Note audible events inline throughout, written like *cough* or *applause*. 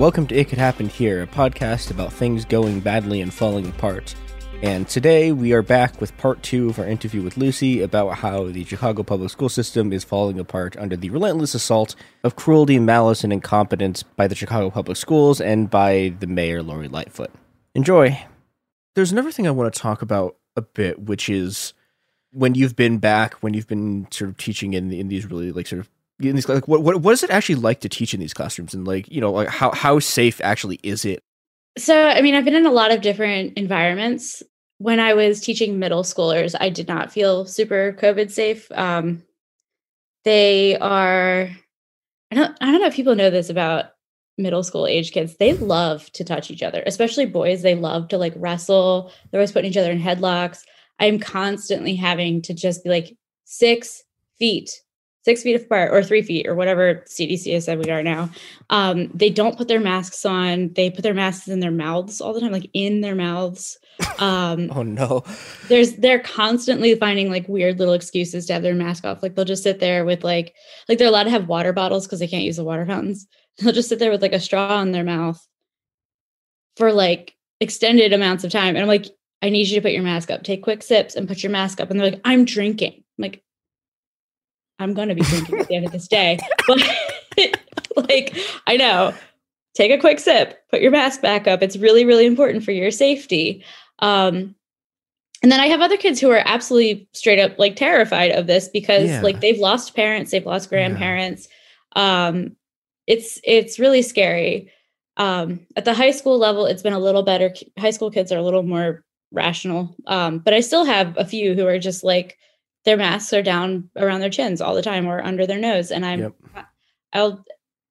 Welcome to It Could Happen Here, a podcast about things going badly and falling apart. And today we are back with part two of our interview with Lucy about how the Chicago public school system is falling apart under the relentless assault of cruelty, malice, and incompetence by the Chicago public schools and by the mayor, Lori Lightfoot. Enjoy. There's another thing I want to talk about a bit, which is when you've been back, when you've been sort of teaching in in these really like sort of in these like what what what is it actually like to teach in these classrooms and like you know like how how safe actually is it? So I mean I've been in a lot of different environments. When I was teaching middle schoolers, I did not feel super COVID safe. Um, they are I don't I don't know if people know this about middle school age kids. They love to touch each other, especially boys. They love to like wrestle. They're always putting each other in headlocks. I'm constantly having to just be like six feet six feet apart or three feet or whatever CDC has said we are now. Um, they don't put their masks on. They put their masks in their mouths all the time, like in their mouths. Um, *laughs* oh no! There's they're constantly finding like weird little excuses to have their mask off. Like they'll just sit there with like like they're allowed to have water bottles because they can't use the water fountains. *laughs* They'll just sit there with like a straw in their mouth for like extended amounts of time. And I'm like, I need you to put your mask up. Take quick sips and put your mask up. And they're like, I'm drinking. I'm like, I'm going to be drinking at the end of this day. But *laughs* like, I know, take a quick sip, put your mask back up. It's really, really important for your safety. Um, and then I have other kids who are absolutely straight up like terrified of this because yeah. like they've lost parents, they've lost grandparents. Yeah. Um, it's it's really scary. Um, at the high school level, it's been a little better. High school kids are a little more rational, um, but I still have a few who are just like their masks are down around their chins all the time or under their nose. And I'm, yep. I'll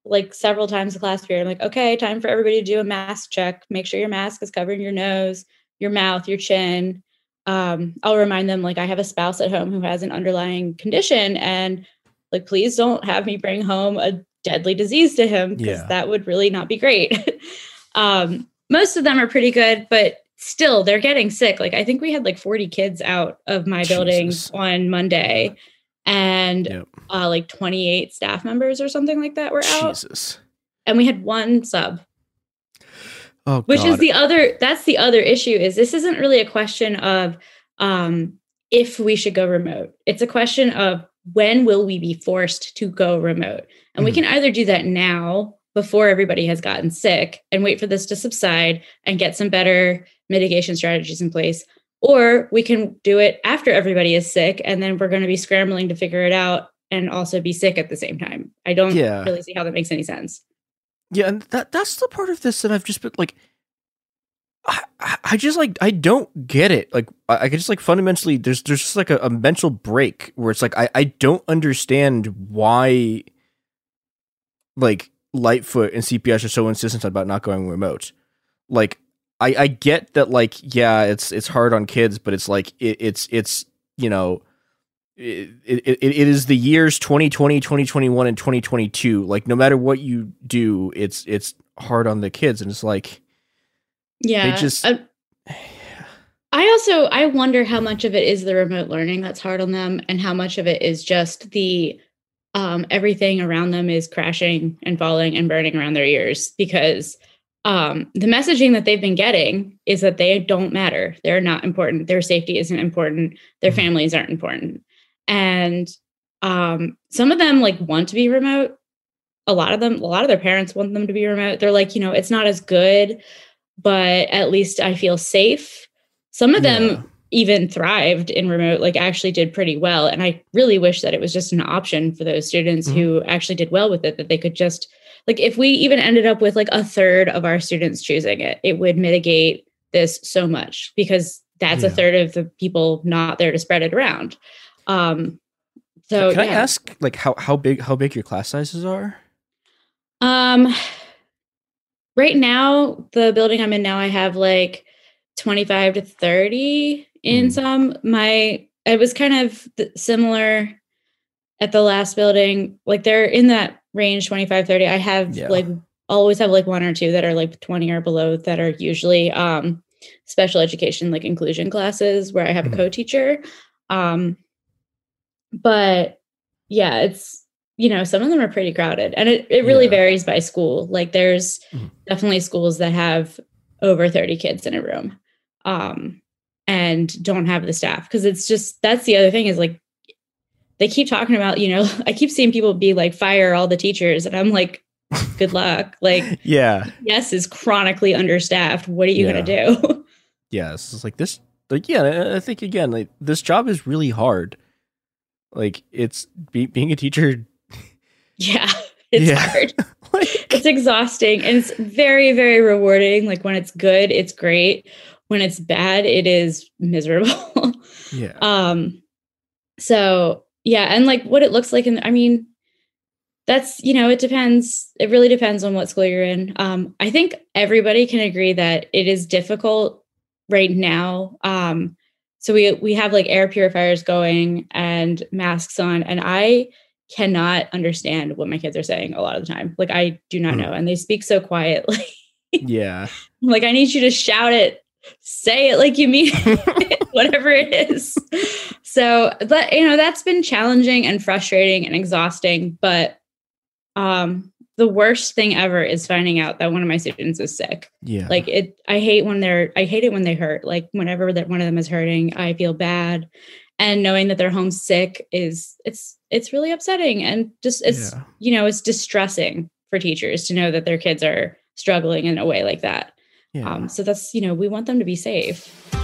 like several times a class period, I'm like, okay, time for everybody to do a mask check. Make sure your mask is covering your nose, your mouth, your chin. Um, I'll remind them like I have a spouse at home who has an underlying condition and like please don't have me bring home a deadly disease to him because yeah. that would really not be great. *laughs* um, most of them are pretty good, but still they're getting sick. Like I think we had like 40 kids out of my building on Monday and Yep. uh, like 28 staff members or something like that were out. Jesus. And we had one sub Oh, which God. is the other that's the other issue is this isn't really a question of um if we should go remote it's a question of when will we be forced to go remote and we Mhm. can either do that now before everybody has gotten sick and wait for this to subside and get some better mitigation strategies in place or we can do it after everybody is sick and then we're going to be scrambling to figure it out and also be sick at the same time i don't Yeah. really see how that makes any sense Yeah, and that that's the part of this that I've just been like I, I- just like I don't get it. Like I, I just like fundamentally there's there's just like a, a mental break where it's like I, I don't understand why like Lightfoot and CPS are so insistent about not going remote. Like I, I get that like yeah it's it's hard on kids, but it's like it, it's it's you know it, it, it is the years 2020 2021 and 2022 like no matter what you do it's it's hard on the kids and it's like yeah just- I- *sighs* I also I wonder how much of it is the remote learning that's hard on them and how much of it is just the um, everything around them is crashing and falling and burning around their ears because um, the messaging that they've been getting is that they don't matter. They're not important. Their safety isn't important. Their Mhm. families aren't important. And um, some of them like want to be remote. A lot of them, a lot of their parents want them to be remote. They're like, you know, it's not as good, but at least I feel safe. Some of them even thrived in remote, like actually did pretty well. And I really wish that it was just an option for those students Mhm. who actually did well with it, that they could just, like, if we even ended up with like a third of our students choosing it, it would mitigate this so much because that's a third of the people not there to spread it around. Um, so can I ask like how how big how big your class sizes are Um, right now, the building I'm in now, I have like 25 to 30 in Mhm. some. My, it was kind of similar at the last building. Like they're in that range, 25, 30. I have Yeah. like, always have like one or two that are like 20 or below that are usually um special education like inclusion classes where I have Mhm. a co-teacher. Um but yeah, it's you know, some of them are pretty crowded and it, it really Yeah. varies by school. Like there's Mhm. definitely schools that have over 30 kids in a room. Um and don't have the staff because it's just that's the other thing is like they keep talking about, you know, *laughs* I keep seeing people be like fire all the teachers and I'm like good luck. *laughs* Like yeah yes is chronically understaffed. What are you going to do? *laughs* yeah it's like this like yeah I- i think again like this job is really hard like it's be, being a teacher yeah. It's Yeah. hard. like It's exhausting and it's very very rewarding. Like when it's good, it's great. When it's bad, it is miserable. yeah um so yeah and like what it looks like and i mean that's you know it depends it really depends on what school you're in. Um i think everybody can agree that it is difficult right now um so we we have like air purifiers going and masks on and i cannot understand what my kids are saying a lot of the time. Like i do not Hmm. know and they speak so quietly. Yeah. *laughs* Like i need you to shout it say it like you mean *laughs* it, whatever it is so but you know that's been challenging and frustrating and exhausting but um the worst thing ever is finding out that one of my students is sick. Yeah. Like it i hate when they're i hate it when they hurt. Like whenever that one of them is hurting i feel bad. And knowing that they're home sick is it's it's really upsetting and just it's Yeah. you know it's distressing for teachers to know that their kids are struggling in a way like that. Yeah. Um, so that's, you know, we want them to be safe.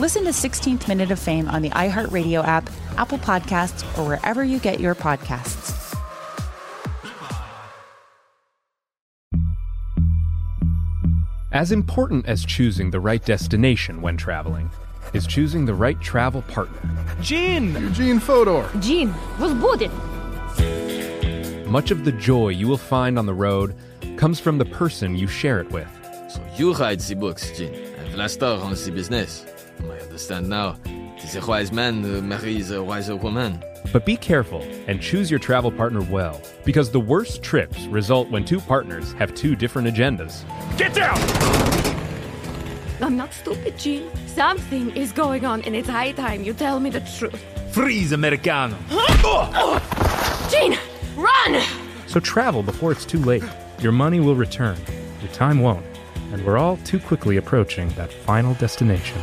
Listen to 16th Minute of Fame on the iHeartRadio app, Apple Podcasts, or wherever you get your podcasts. As important as choosing the right destination when traveling is choosing the right travel partner. Gene! Eugene Fodor. Gene, was Budin. Much of the joy you will find on the road comes from the person you share it with. So you write the books, Gene, and Vlasta runs the business. I understand now. It is a wise man uh, who marries a wiser woman. But be careful and choose your travel partner well, because the worst trips result when two partners have two different agendas. Get down! I'm not stupid, Gene. Something is going on, and it's high time you tell me the truth. Freeze, Americano! Gene, run! So travel before it's too late. Your money will return, your time won't, and we're all too quickly approaching that final destination.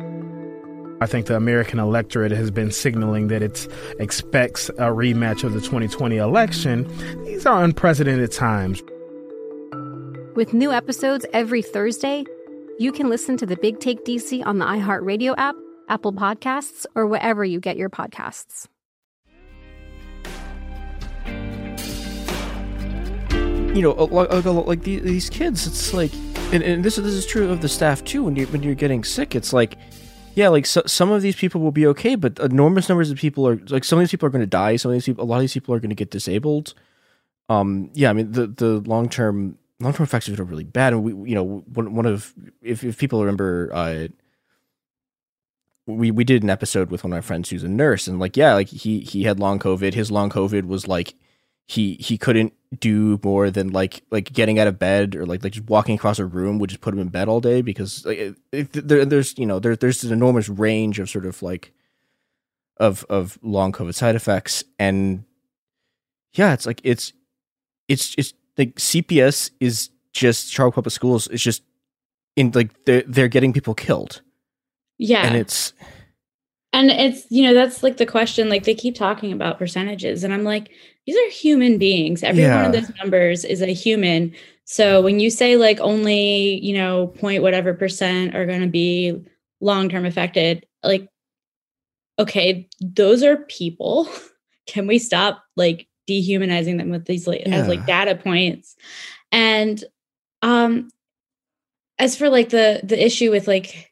I think the American electorate has been signaling that it expects a rematch of the 2020 election. These are unprecedented times. With new episodes every Thursday, you can listen to the Big Take DC on the iHeartRadio app, Apple Podcasts, or wherever you get your podcasts. you know, like, like these kids, it's like, and, and this this is true of the staff too. When you when you're getting sick, it's like, yeah, like so, some of these people will be okay, but enormous numbers of people are like some of these people are going to die. Some of these people, a lot of these people are going to get disabled. Um, yeah, I mean the the long term long term effects of it are really bad. And we, you know, one one of if if people remember, uh, we we did an episode with one of my friends who's a nurse, and like yeah, like he he had long COVID. His long COVID was like he he couldn't do more than like like getting out of bed or like like just walking across a room would just put him in bed all day because like, it, there, there's you know there, there's an enormous range of sort of like of of long covid side effects. And yeah it's like it's it's it's like cps is just Chicago Public Schools is just in like they're they're getting people killed. Yeah. And it's and it's you know that's like the question like they keep talking about percentages. And i'm like these are human beings every yeah. one of those numbers is a human so when you say like only you know point whatever percent are going to be long term affected like okay those are people *laughs* can we stop like dehumanizing them with these like, yeah. as like data points and um as for like the the issue with like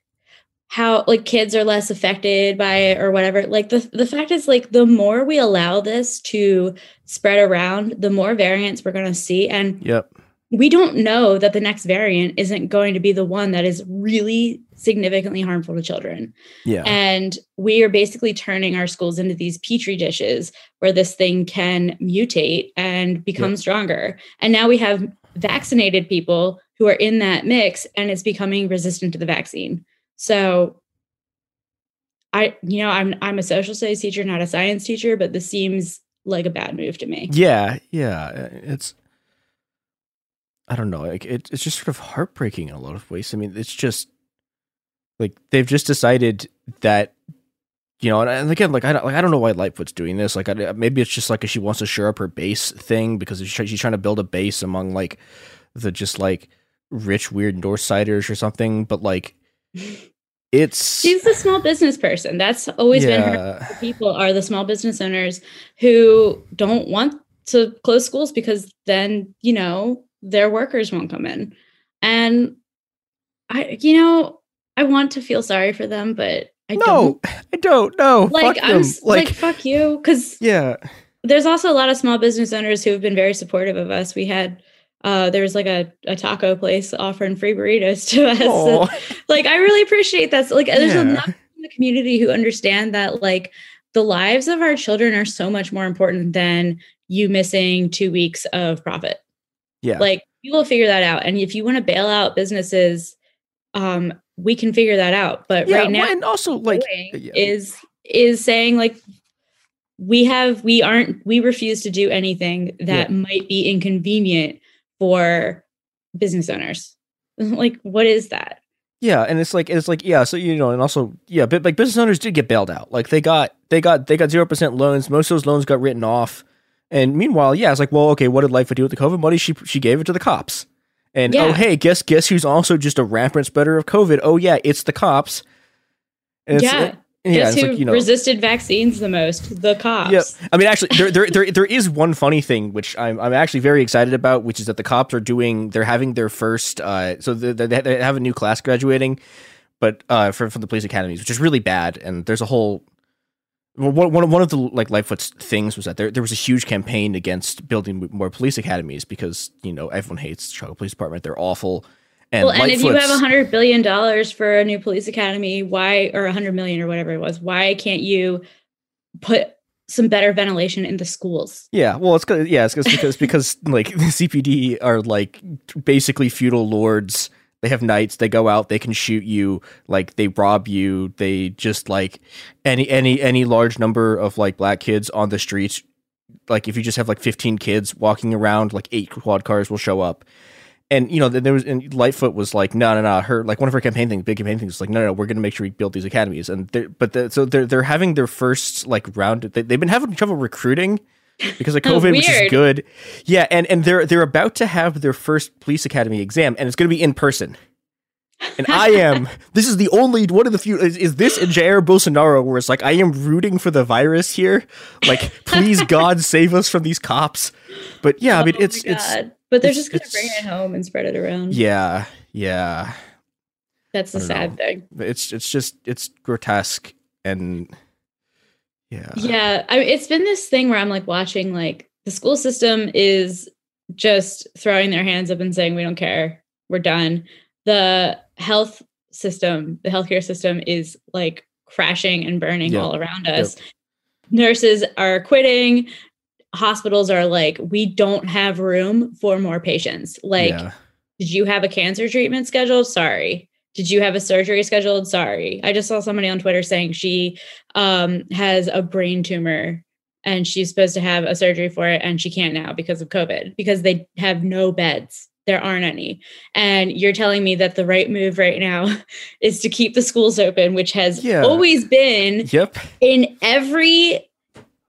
how like kids are less affected by it or whatever like the the fact is like the more we allow this to spread around the more variants we're going to see and Yep. we don't know that the next variant isn't going to be the one that is really significantly harmful to children Yeah. and we are basically turning our schools into these petri dishes where this thing can mutate and become stronger. And now we have vaccinated people who are in that mix and it's becoming resistant to the vaccine. So I you know, I'm I'm a social studies teacher, not a science teacher, but this seems like a bad move to me. Yeah, yeah. Uh, it's I don't know. Like it, it's just sort of heartbreaking in a lot of ways. I mean, it's just like they've just decided that you know, and, and again, like I don't, like I don't know why Lightfoot's doing this. Like I, maybe it's just like she wants to shore up her base thing because she's, she's trying to build a base among like the just like rich, weird Northsiders or something. But like, it's She's the small business person. That's always been Yeah. her people are the small business owners who don't want to close schools because then, you know, their workers won't come in. And I you know, I want to feel sorry for them, but I no, don't I don't. No, like fuck I'm s- like, fuck you cuz yeah, there's also a lot of small business owners who have been very supportive of us. We had uh there was like a, a taco place offering free burritos to *laughs* us. *laughs* Like I really appreciate that. So, like there's Yeah. enough in the community who understand that like the lives of our children are so much more important than you missing two weeks of profit. yeah, Like we will figure that out. And if you want to bail out businesses, um, we can figure that out. But yeah. right now well, and also like doing is is saying like we have we aren't we refuse to do anything that Yeah. might be inconvenient for business owners *laughs* like what is that Yeah, and it's like it's like yeah, so you know, and also yeah, but like business owners did get bailed out. Like they got they got they got zero percent loans. Most of those loans got written off. And meanwhile, yeah, it's like, well, okay, what did Lightfoot do with the COVID money? She she gave it to the cops. And oh hey, guess guess who's also just a rampant spreader of COVID? Oh yeah, it's the cops. And it's, yeah yeah, guess who like, you know, resisted vaccines the most the cops Yep. I mean, actually, there, there, there, there is one funny thing which I'm, I'm actually very excited about, which is that the cops are doing. They're having their first. Uh, so they, they have a new class graduating, but uh, for from the police academies, which is really bad. And there's a whole. well, One, one, one of the like Lightfoot's things was that there, there was a huge campaign against building more police academies because you know everyone hates the Chicago Police Department. They're awful. And well, and if you have a hundred billion dollars for a new police academy, why or a hundred million or whatever it was, why can't you put some better ventilation in the schools? Yeah, well, it's cause, yeah, it's because *laughs* because like *laughs* the CPD are like basically feudal lords. They have knights. They go out. They can shoot you. Like they rob you. They just like any any any large number of like black kids on the streets. Like if you just have like fifteen kids walking around, like eight quad cars will show up. And you know, there was and Lightfoot was like, no, no, no. Her like one of her campaign things, big campaign things, was like, no, no, we're going to make sure we build these academies. And they're, but the, so they're they're having their first like round. They, they've been having trouble recruiting because of *laughs* oh, COVID, which is good. Yeah, and and they're they're about to have their first police academy exam, and it's going to be in person. And I am. This is the only one of the few. Is, is this and Jair Bolsonaro, where it's like I am rooting for the virus here. Like, please *laughs* God save us from these cops. But yeah, I mean, oh it's Oh it's but they're it's- just gonna bring it home and spread it around. yeah, yeah. That's the sad know. thing. It's it's just it's grotesque and yeah. Yeah, I it's been this thing where I'm like watching like the school system is just throwing their hands up and saying we don't care, we're done. The health system, the healthcare system is like crashing and burning Yep. all around us. Nurses are quitting. Hospitals are like we don't have room for more patients. Like Yeah. did you have a cancer treatment scheduled? Sorry. Did you have a surgery scheduled? Sorry. I just saw somebody on Twitter saying she um, has a brain tumor and she's supposed to have a surgery for it and she can't now because of COVID because they have no beds. There aren't any. And you're telling me that the right move right now *laughs* is to keep the schools open, which has Yeah. always been Yep. in every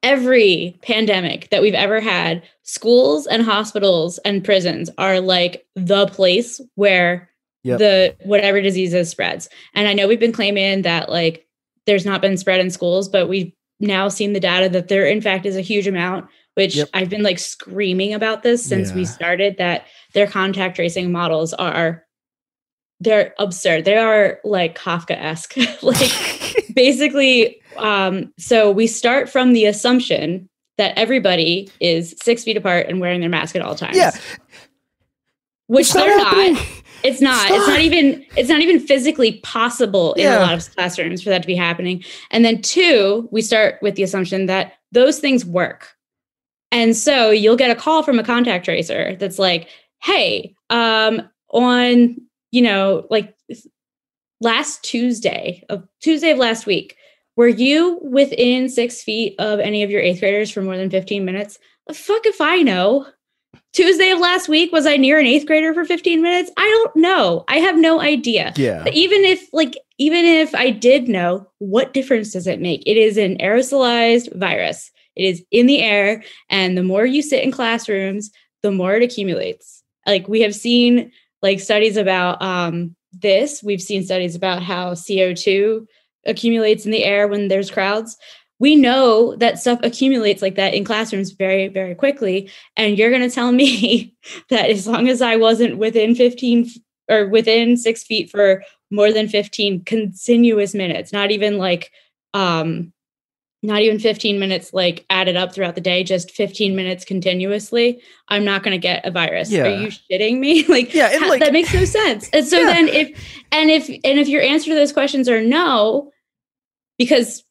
every pandemic that we've ever had schools and hospitals and prisons are like the place where Yep. the whatever diseases spreads and i know we've been claiming that like there's not been spread in schools but we've now seen the data that there in fact is a huge amount which Yep. i've been like screaming about this since we started that their contact tracing models are they're absurd. They are like Kafka-esque. *laughs* like *laughs* basically, um, so we start from the assumption that everybody is six feet apart and wearing their mask at all times. Yeah. Which It's not they're happening. not. It's not. It's It's not not. even. It's not even physically possible in Yeah. a lot of classrooms for that to be happening. And then two, we start with the assumption that those things work. And so you'll get a call from a contact tracer that's like, "Hey, um, on you know, like last Tuesday of Tuesday of last week, were you within six feet of any of your eighth graders for more than 15 minutes? The fuck if I know. Tuesday of last week, was I near an eighth grader for 15 minutes? I don't know. I have no idea. Yeah. But even if, like, even if I did know, what difference does it make? It is an aerosolized virus. It is in the air. And the more you sit in classrooms, the more it accumulates. Like we have seen like studies about um, this. We've seen studies about how CO2 accumulates in the air when there's crowds. We know that stuff accumulates like that in classrooms very, very quickly. And you're going to tell me *laughs* that as long as I wasn't within 15 or within six feet for more than 15 continuous minutes, not even like, um, not even 15 minutes like added up throughout the day, just 15 minutes continuously, I'm not going to get a virus. Yeah. Are you shitting me? *laughs* like, Yeah, ha- like- that makes no sense. And so then if and if and if your answer to those questions are no, because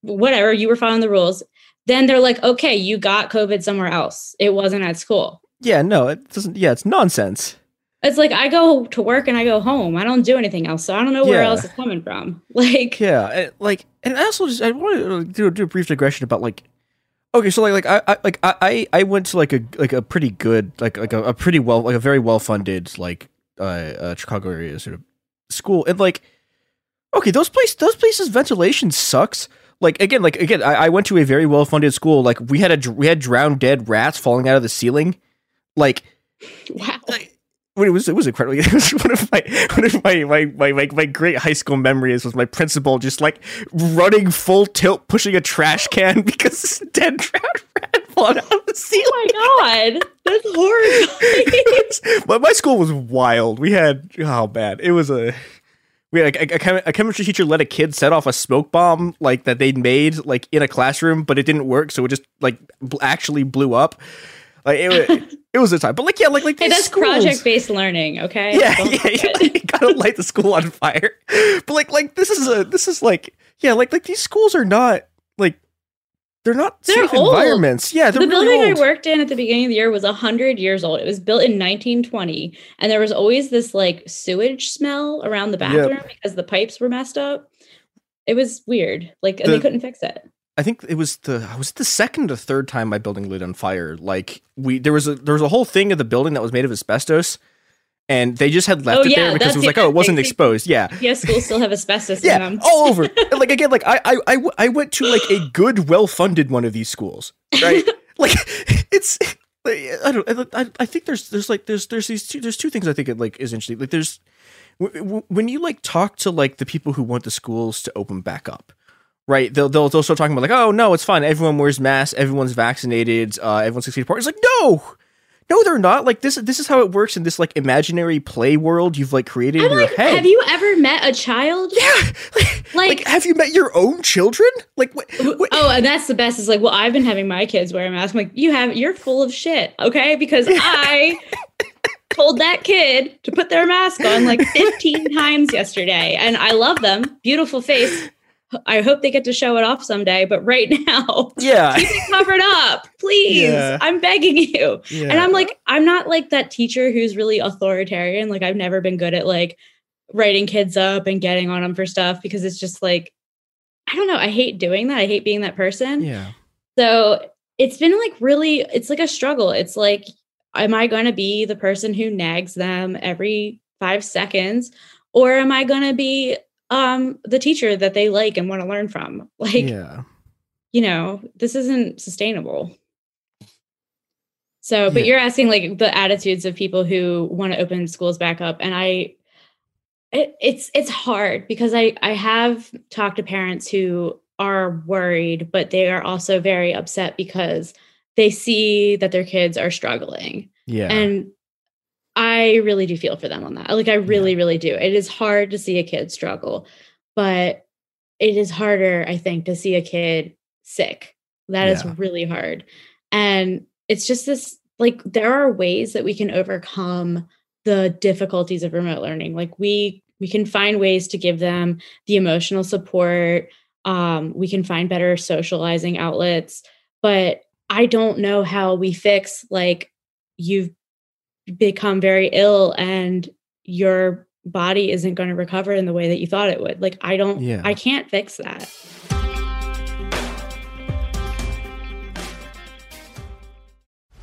whatever, you were following the rules, then they're like, okay, you got COVID somewhere else. It wasn't at school. Yeah, no, it doesn't. Yeah, it's nonsense. It's like I go to work and I go home. I don't do anything else. So I don't know where Yeah. else it's coming from. *laughs* Like, Yeah, like, and I also just I want to do, do a brief digression about like, okay, so like like I, I like I I- went to like a like a pretty good like like a, a pretty well like a very well funded like uh, uh Chicago area sort of school and like okay those place those places ventilation sucks like again like again I, I went to a very well funded school like we had a we had drowned dead rats falling out of the ceiling like wow when it was it was incredible. *laughs* It was one of my one of my my, my my my great high school memories was my principal just like running full tilt pushing a trash can *laughs* because this dead drowned rat falling out of the ceiling. Oh my god, that's horrible. *laughs* but my school was wild. We had oh man, it was a we had a, a, a chemistry teacher let a kid set off a smoke bomb like that they'd made like in a classroom, but it didn't work, so it just like bl- actually blew up. Like it, was, it was a time, but like yeah, like like hey, that's project based learning. Okay. yeah, yeah, you, you gotta *laughs* light the school on fire. But like, like this is a this is like yeah, like like these schools are not like they're not They're safe old. environments. Yeah, the really building old. I worked in at the beginning of the year was 100 years old. It was built in 1920, and there was always this like sewage smell around the Yep. bathroom because the pipes were messed up. It was weird. Like, and The- they couldn't fix it. I think it was the was it the second or third time my building lit on fire. Like we there was a there was a whole thing of the building that was made of asbestos, and they just had left Oh, it yeah, there because it was like oh it wasn't thing. exposed. Yeah, Yeah, schools still have asbestos yeah, in them. all *laughs* over. And like again, like I I I went to like a good, well funded one of these schools, right? *laughs* like it's. I don't. I, I think there's there's like there's there's these two there's two things I think it like is interesting. Like there's w- w- when you like talk to like the people who want the schools to open back up, right? They'll they'll, they'll start talking about like, oh no, it's fine. Everyone wears masks. Everyone's vaccinated. Uh, everyone's six feet apart. It's like no. No, they're not. Like this. This is how it works in this like imaginary play world you've like created in I'm your like, head. have you ever met a child? Yeah. *laughs* Like, like, have you met your own children? Like, what, oh, and that's the best. Is like, well, I've been having my kids wear a mask. I'm like, you have, you're full of shit, okay? Because I told that kid to put their mask on like *laughs* 15 times yesterday, and I love them. Beautiful face. I hope they get to show it off someday, but right *laughs* now, Yeah. keep it covered up, *laughs* please. Yeah. I'm begging you. Yeah. And I'm like, I'm not like that teacher who's really authoritarian. Like, I've never been good at like writing kids up and getting on them for stuff because it's just like, I don't know. I hate doing that. I hate being that person. Yeah. So it's been like really, it's like a struggle. It's like, am I going to be the person who nags them every five seconds? Or am I going to be um, the teacher that they like and want to learn from? Like, yeah. you know, this isn't sustainable. So, but Yeah. you're asking like the attitudes of people who want to open schools back up, and I, it, it's it's hard because I I have talked to parents who are worried, but they are also very upset because they see that their kids are struggling, Yeah. and I really do feel for them on that. Like I really, really do. It is hard to see a kid struggle, but it is harder, I think, to see a kid sick. That is Yeah. really hard. And it's just this like there are ways that we can overcome the difficulties of remote learning. Like we we can find ways to give them the emotional support. Um, we can find better socializing outlets, but I don't know how we fix like you've become very ill and your body isn't going to recover in the way that you thought it would. Like I don't Yeah. I can't fix that.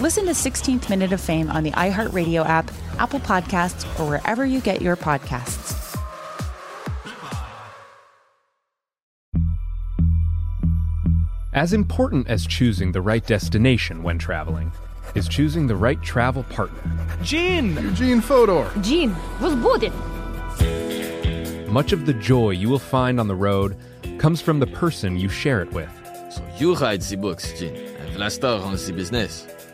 Listen to 16th Minute of Fame on the iHeartRadio app, Apple Podcasts, or wherever you get your podcasts. As important as choosing the right destination when traveling is choosing the right travel partner. Gene! Eugene Fodor. Gene, was booted. Much of the joy you will find on the road comes from the person you share it with. So you write the books, Gene, and Vlasta runs the business.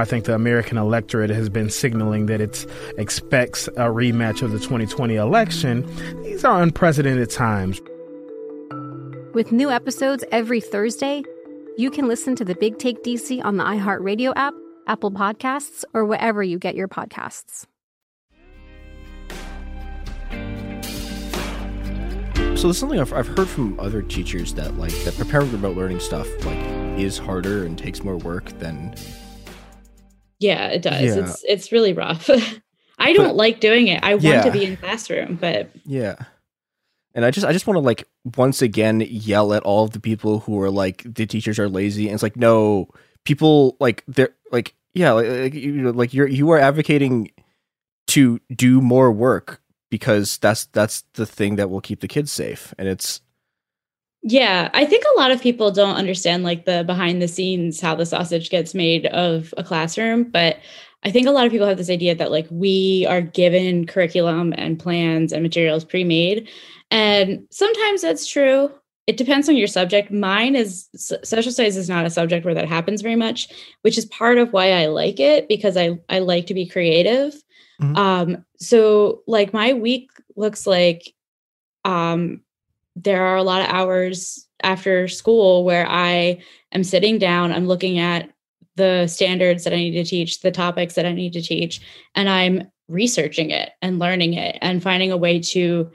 I think the American electorate has been signaling that it expects a rematch of the 2020 election. These are unprecedented times. With new episodes every Thursday, you can listen to the Big Take DC on the iHeartRadio app, Apple Podcasts, or wherever you get your podcasts. So this is something I've, I've heard from other teachers that like that preparing remote learning stuff like is harder and takes more work than Yeah, it does. Yeah. It's it's really rough. *laughs* I don't But- like doing it. I want Yeah. to be in the classroom, but Yeah. And I just I just want to like once again yell at all of the people who are like the teachers are lazy and it's like no people like they're like yeah like, like you know like you're you are advocating to do more work because that's that's the thing that will keep the kids safe and it's Yeah, I think a lot of people don't understand like the behind the scenes how the sausage gets made of a classroom, but I think a lot of people have this idea that like we are given curriculum and plans and materials pre-made. And sometimes that's true. It depends on your subject. Mine is social studies is not a subject where that happens very much, which is part of why I like it because I I like to be creative. Um so like my week looks like um there are a lot of hours after school where I am sitting down, I'm looking at the standards that I need to teach, the topics that I need to teach, and I'm researching it and learning it and finding a way to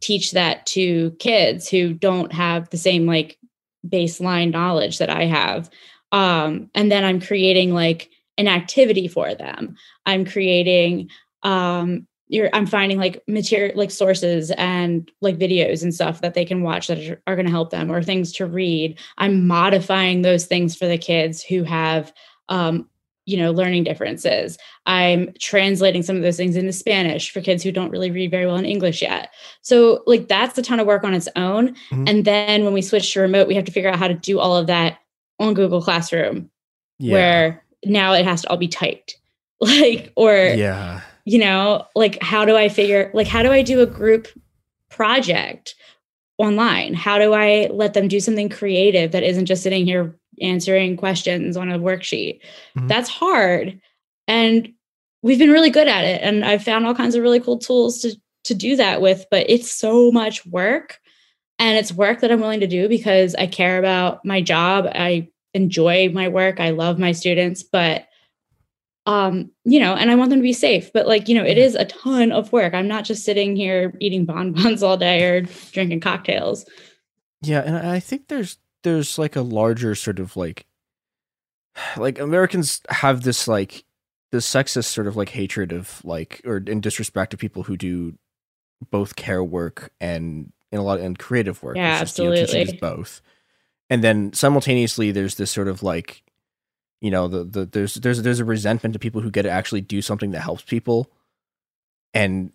teach that to kids who don't have the same like baseline knowledge that I have. Um, and then I'm creating like an activity for them. I'm creating um you're I'm finding like material like sources and like videos and stuff that they can watch that are, are going to help them or things to read. I'm modifying those things for the kids who have um you know learning differences. I'm translating some of those things into Spanish for kids who don't really read very well in English yet. So like that's a ton of work on its own. Mhm. And then when we switch to remote, we have to figure out how to do all of that on Google Classroom Yeah. where now it has to all be typed. *laughs* Like or yeah you know like how do i figure like how do i do a group project online? How do i let them do something creative that isn't just sitting here answering questions on a worksheet? Mm-hmm. That's hard and we've been really good at it and i've found all kinds of really cool tools to to do that with but it's so much work and it's work that i'm willing to do because i care about my job i enjoy my work i love my students but um you know and i want them to be safe but like you know it is a ton of work i'm not just sitting here eating bonbons *laughs* all day or drinking cocktails Yeah, and I think there's there's like a larger sort of like *sighs* like Americans have this like this sexist sort of like hatred of like or in disrespect of people who do both care work and in a lot and creative work. Yeah, It's just, you know, absolutely. both. And then simultaneously there's this sort of like you know the, the there's there's there's a resentment to people who get to actually do something that helps people. And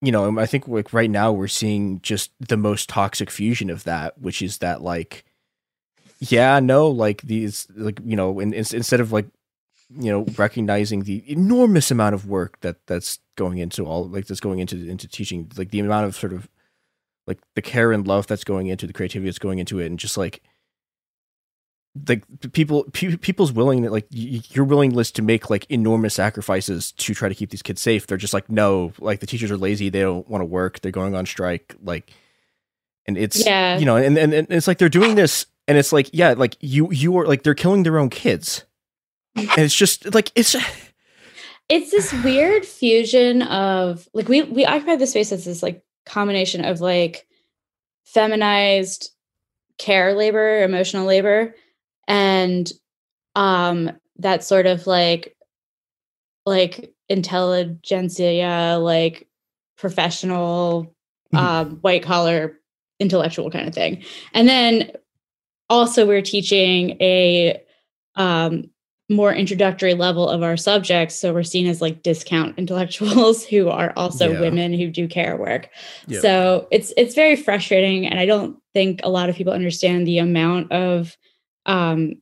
you know i think like right now we're seeing just the most toxic fusion of that which is that like yeah no like these like you know in, in, instead of like you know recognizing the enormous amount of work that that's going into all like that's going into into teaching like the amount of sort of like the care and love that's going into the creativity that's going into it and just like like people pe- people's willing like y- your willingness to make like enormous sacrifices to try to keep these kids safe they're just like no like the teachers are lazy they don't want to work they're going on strike like and it's Yeah. you know and, and and it's like they're doing this and it's like yeah like you you are like they're killing their own kids and it's just like it's *laughs* it's this weird fusion of like we we occupy the space as this like combination of like feminized care labor emotional labor and um that sort of like like intelligentsia like professional um white collar intellectual kind of thing and then also we're teaching a um more introductory level of our subjects so we're seen as like discount intellectuals *laughs* who are also Yeah. women who do care work Yep. so it's it's very frustrating and i don't think a lot of people understand the amount of um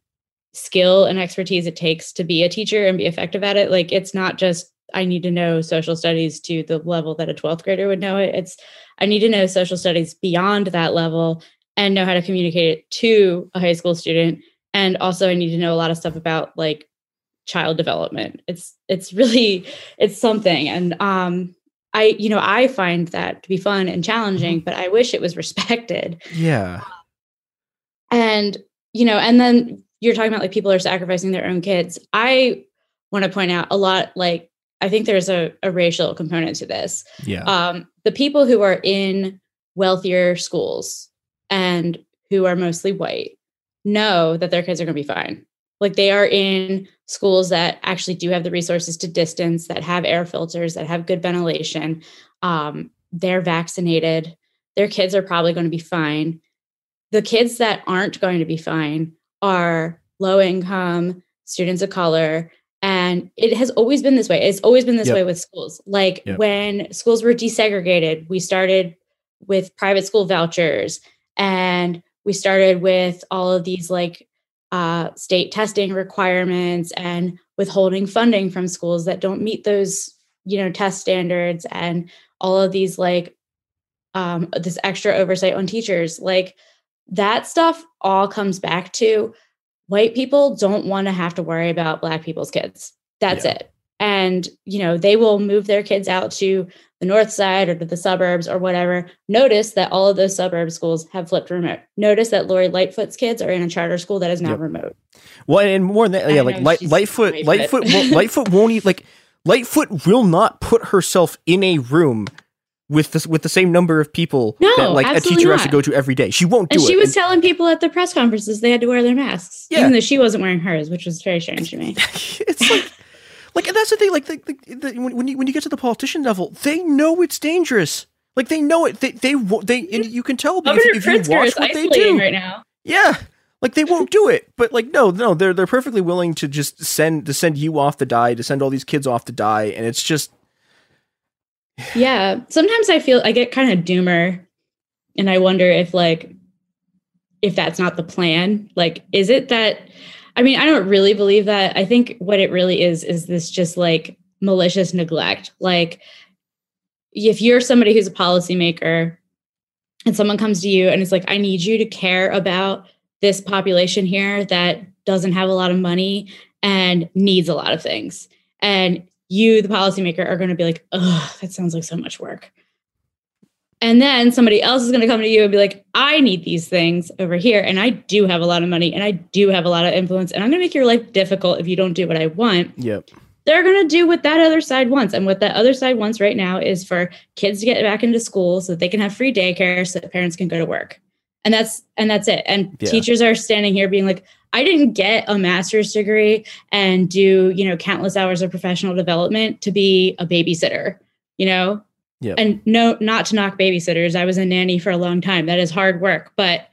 skill and expertise it takes to be a teacher and be effective at it. Like it's not just i need to know social studies to the level that a 12th grader would know it. It's i need to know social studies beyond that level and know how to communicate it to a high school student. And also i need to know a lot of stuff about like child development. It's it's really *laughs* it's something. And um i you know i find that to be fun and challenging but i wish it was *laughs* respected. Yeah. And you know and then you're talking about like people are sacrificing their own kids. I want to point out a lot like i think there's a, a racial component to this. Yeah. um the people who are in wealthier schools and who are mostly white know that their kids are going to be fine. Like they are in schools that actually do have the resources to distance that have air filters that have good ventilation. Um, they're vaccinated. Their kids are probably going to be fine the kids that aren't going to be fine are low income students of color and it has always been this way it's always been this Yep. way with schools like Yep. when schools were desegregated we started with private school vouchers and we started with all of these like uh, state testing requirements and withholding funding from schools that don't meet those you know test standards and all of these like um, this extra oversight on teachers like that stuff all comes back to white people don't want to have to worry about black people's kids. That's it. And you know they will move their kids out to the north side or to the suburbs or whatever. Notice that all of those suburb schools have flipped remote. Notice that lori lightfoot's kids are in a charter school that is now Yep. remote. Well, and more than that, yeah, I like Light, Lightfoot, Lightfoot. Lightfoot, won't, *laughs* Lightfoot won't eat like Lightfoot will not put herself in a room with this with the same number of people No, that like a teacher has to go to every day. She won't do it. and she it. was And- telling people at the press conferences they had to wear their masks Yeah. even though she wasn't wearing hers which was very strange to me *laughs* it's like like and that's the thing. Like the, the, the, when, when you when you get to the politician level, they know it's dangerous. Like they know it. They they. They and you can tell if, if you watch what they do right now Yeah. Like they won't do it, but like no, no, they're they're perfectly willing to just send to send you off to die, to send all these kids off to die, and it's just yeah. Sometimes i feel i get kind of doomer and i wonder if like if that's not the plan. Like is it that i mean i don't really believe that. I think what it really is is this just like malicious neglect. Like if you're somebody who's a policymaker and someone comes to you and it's like i need you to care about this population here that doesn't have a lot of money and needs a lot of things. And you the policymaker are going to be like oh that sounds like so much work and then somebody else is going to come to you and be like i need these things over here and i do have a lot of money and i do have a lot of influence and i'm going to make your life difficult if you don't do what i want yep. they're going to do what that other side wants. And what that other side wants right now is for kids to get back into school so that they can have free daycare so that parents can go to work. And that's and that's it. And Yeah. teachers are standing here being like, I didn't get a master's degree and do, you know, countless hours of professional development to be a babysitter, you know? Yeah. And no, not to knock babysitters. I was a nanny for a long time. That is hard work. But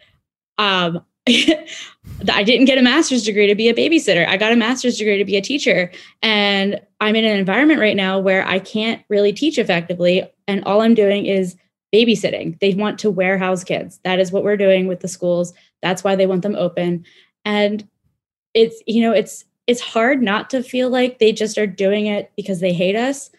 um *laughs* I didn't get a master's degree to be a babysitter. I got a master's degree to be a teacher. And I'm in an environment right now where I can't really teach effectively. And all I'm doing is babysitting. They want to warehouse kids. That is what we're doing with the schools. That's why they want them open. And it's, you know, it's, it's hard not to feel like they just are doing it because they hate us,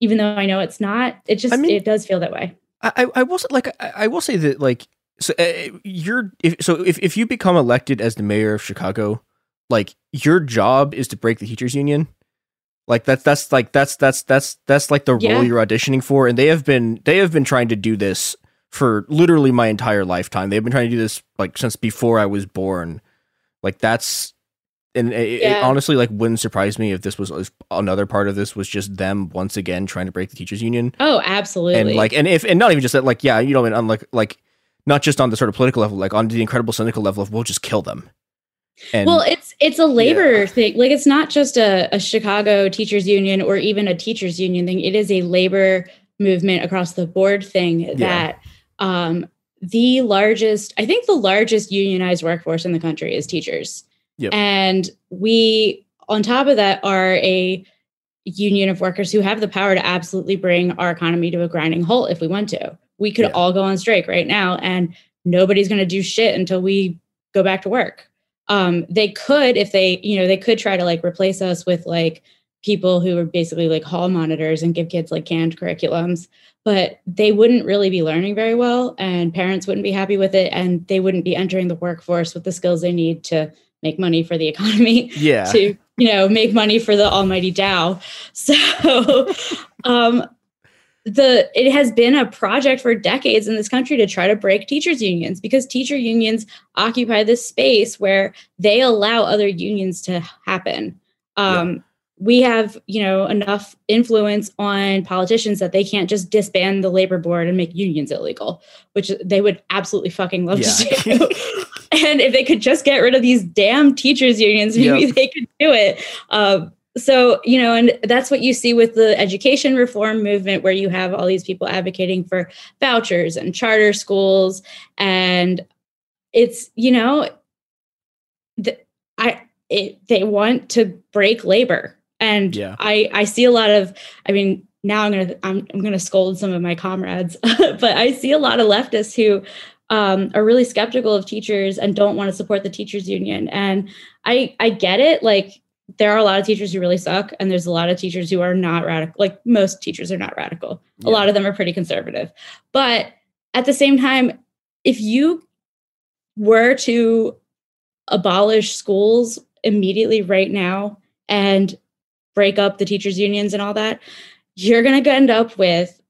even though I know it's not. It just, it does feel that way. I, I- I will say, like I, I will say that like so uh, you're if so if, if you become elected as the mayor of Chicago, like your job is to break the teachers union. Like that's that's like that's that's that's that's like the Yeah. role you're auditioning for, and they have been they have been trying to do this for literally my entire lifetime. They've been trying to do this like since before I was born. Like that's and it, it honestly like wouldn't surprise me if this was if another part of this was just them once again trying to break the teachers union Oh, absolutely. and like and if and not even just that like yeah you know and on like like not just on the sort of political level like on the incredible cynical level of we'll just kill them and well, it's it's a labor thing. Like it's not just a, a Chicago teachers union or even a teachers union thing. It is a labor movement across the board thing that um, the largest, I think the largest unionized workforce in the country is teachers. Yep. And we, on top of that, are a union of workers who have the power to absolutely bring our economy to a grinding halt if we want to. We could all go on strike right now and nobody's going to do shit until we go back to work. Um, they could, if they, you know, they could try to like replace us with like people who are basically like hall monitors and give kids like canned curriculums, but they wouldn't really be learning very well and parents wouldn't be happy with it and they wouldn't be entering the workforce with the skills they need to make money for the *laughs* economy Yeah. to you know make money for the almighty dow so *laughs* um the it has been a project for decades in this country to try to break teachers unions because teacher unions occupy this space where they allow other unions to happen. Um we have you know enough influence on politicians that they can't just disband the labor board and make unions illegal which they would absolutely fucking love Yeah. to do *laughs* and if they could just get rid of these damn teachers unions maybe Yep. they could do it um, so you know and that's what you see with the education reform movement where you have all these people advocating for vouchers and charter schools and it's you know th- i it, they want to break labor and Yeah. i i see a lot of i mean now i'm gonna i'm, I'm gonna scold some of my comrades *laughs* but i see a lot of leftists who um, are really skeptical of teachers and don't want to support the teachers union. And i i get it like there are a lot of teachers who really suck and there's a lot of teachers who are not radical like most teachers are not radical. A lot of them are pretty conservative. But at the same time if you were to abolish schools immediately right now and break up the teachers unions and all that you're going to end up with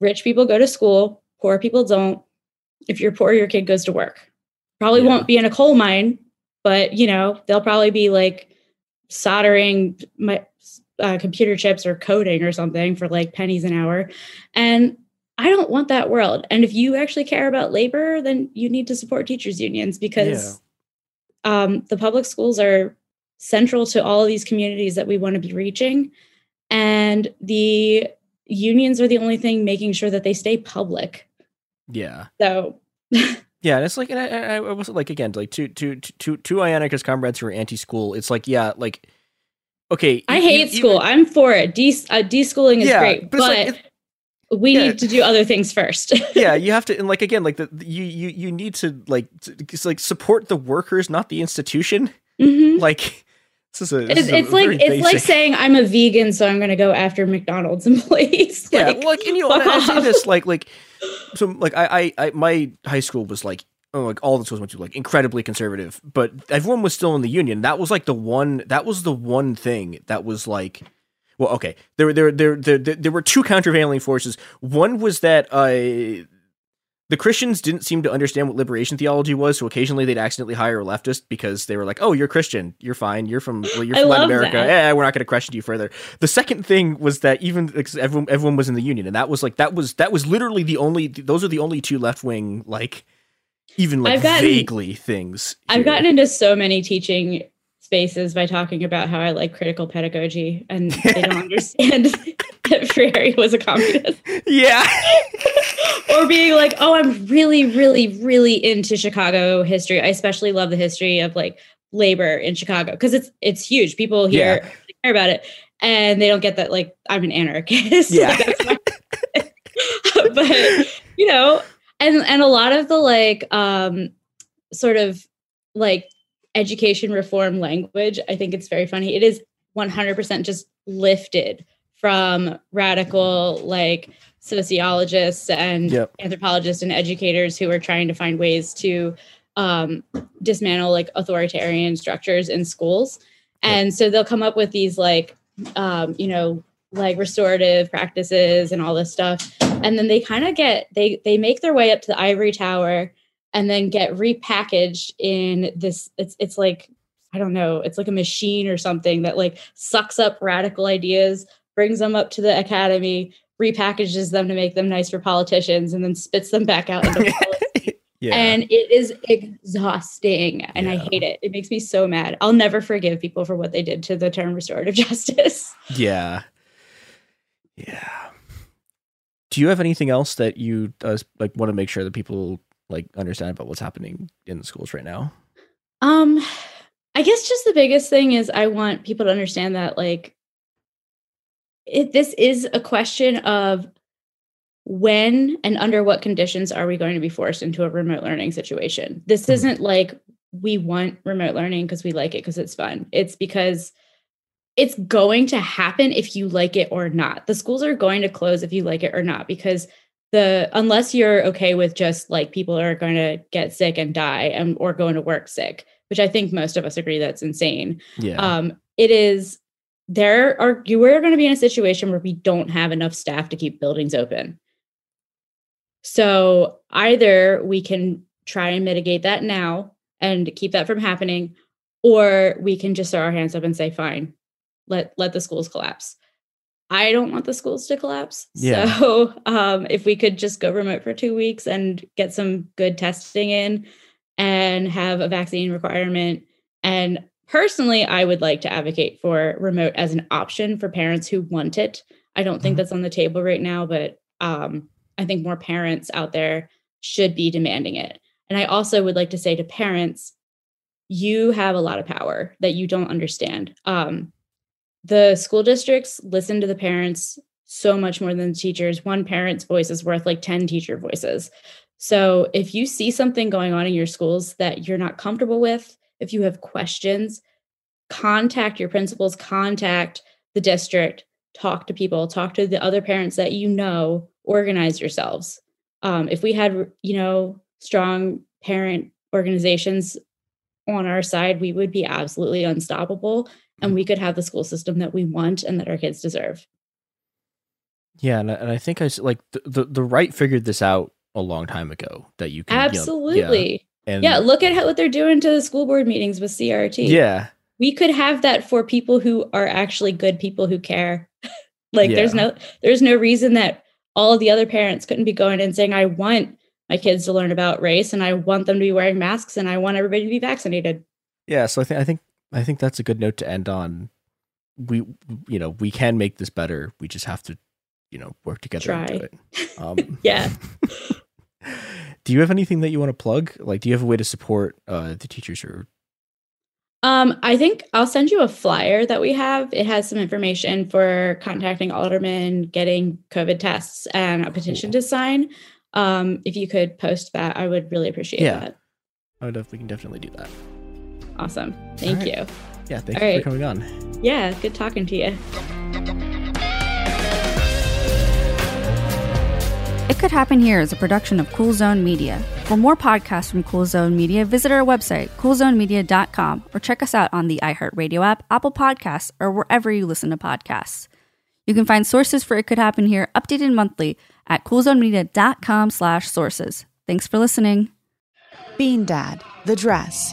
rich people go to school poor people don't. If you're poor your kid goes to work probably won't be in a coal mine but you know they'll probably be like soldering my uh, computer chips or coding or something for like pennies an hour. And i don't want that world. And if you actually care about labor then you need to support teachers unions because um, the public schools are central to all of these communities that we want to be reaching and the unions are the only thing making sure that they stay public Yeah. so *laughs* Yeah, and it's like, and I, I, was like, again, like two, two, two, two Ionicus comrades who are anti-school. It's like, yeah, like, okay, i hate school i'm for it De- uh, deschooling is Yeah, great but but, like- we yeah. need to do other things first *laughs* yeah, you have to, and like again, like the you you you need to like to, like support the workers, not the institution. Mhm. Like this is a this It's, is it's like it's like saying I'm a vegan, so I'm going to go after McDonald's employees. *laughs* yeah, like, well, like and you know, and I say this like like so like I, I I my high school was like oh like all the schools went to like incredibly conservative, but everyone was still in the union. That was like the one that was the one thing that was like well okay there were there there there there, there were two countervailing forces. One was that uh the Christians didn't seem to understand what liberation theology was, so occasionally they'd accidentally hire a leftist because they were like, "Oh, you're Christian, you're fine, you're from well, you're from Latin America, yeah, we're not going to question you further." The second thing was that even everyone everyone was in the union, and that was like that was that was literally the only those are the only two left wing like even like gotten- vaguely things. I've gotten into so many teaching spaces by talking about how I like critical pedagogy, and *laughs* they don't understand *laughs* that Freire was a communist. Yeah. *laughs* or being like, oh, I'm really, really, really into Chicago history. I especially love the history of like labor in Chicago because it's it's huge. People here Yeah. care about it, and they don't get that. Like, I'm an anarchist. Yeah. Like, that's my- but you know, and and a lot of the like um sort of like education reform language, I think it's very funny. It is 100% just lifted from radical like sociologists and Yep. anthropologists and educators who are trying to find ways to um, dismantle like authoritarian structures in schools. And so they'll come up with these like, um, you know, like restorative practices and all this stuff. And then they kind of get they they make their way up to the ivory tower and then get repackaged in this it's it's like I don't know, it's like a machine or something that like sucks up radical ideas, brings them up to the academy, repackages them to make them nice for politicians, and then spits them back out into. *laughs* Yeah. And it is exhausting and I hate it. It makes me so mad. I'll never forgive people for what they did to the term restorative *laughs* justice. Yeah. Yeah. Do you have anything else that you uh, like want to make sure that people like understand about what's happening in the schools right now? Um, I guess just the biggest thing is I want people to understand that like it, this is a question of when and under what conditions are we going to be forced into a remote learning situation. This isn't like we want remote learning because we like it because it's fun. It's because it's going to happen if you like it or not. The schools are going to close if you like it or not because the unless you're okay with just like people are going to get sick and die and or going to work sick, which I think most of us agree that's insane. Yeah. Um, it is there are you are going to be in a situation where we don't have enough staff to keep buildings open. So either we can try and mitigate that now and keep that from happening, or we can just throw our hands up and say, fine, let let the schools collapse. I don't want the schools to collapse. Yeah. So *laughs* um, if we could just go remote for two weeks and get some good testing in and have a vaccine requirement. And personally, I would like to advocate for remote as an option for parents who want it. I don't think that's on the table right now, but um, I think more parents out there should be demanding it. And I also would like to say to parents, you have a lot of power that you don't understand. Um, the school districts listen to the parents so much more than the teachers. One parent's voice is worth like 10 teacher voices. So if you see something going on in your schools that you're not comfortable with, if you have questions, contact your principals, contact the district, talk to people, talk to the other parents that you know, organize yourselves. Um, if we had, you know, strong parent organizations on our side, we would be absolutely unstoppable and we mm-hmm. could have the school system that we want and that our kids deserve. Yeah, and I, and I think I like the, the the right figured this out a long time ago that you can you know, yeah. Absolutely. and yeah, look at how, what they're doing to the school board meetings with CRT. yeah, We could have that for people who are actually good people who care. *laughs* like there's no there's no reason that all of the other parents couldn't be going and saying I want my kids to learn about race and I want them to be wearing masks and I want everybody to be vaccinated. yeah. So I think I think I think that's a good note to end on. We you know we can make this better. We just have to you know work together and do Try. it. *laughs* Um, Yeah. *laughs* *laughs* do you have anything that you want to plug? Like, do you have a way to support uh, the teachers or Um, I think I'll send you a flyer that we have. It has some information for contacting aldermen, getting COVID tests, and a petition to sign. Um, if you could post that, I would really appreciate Yeah. that. Oh, def- we can definitely do that. Awesome. Thank All right. you. Yeah, thank All you right. for coming on. Yeah, good talking to you. It Could Happen Here is a production of Cool Zone Media. For more podcasts from Cool Zone Media, visit our website, coolzonemedia.com, or check us out on the iHeartRadio app, Apple Podcasts, or wherever you listen to podcasts. You can find sources for It Could Happen Here updated monthly at coolzonemedia.com slash sources. Thanks for listening. Bean Dad, The Dress,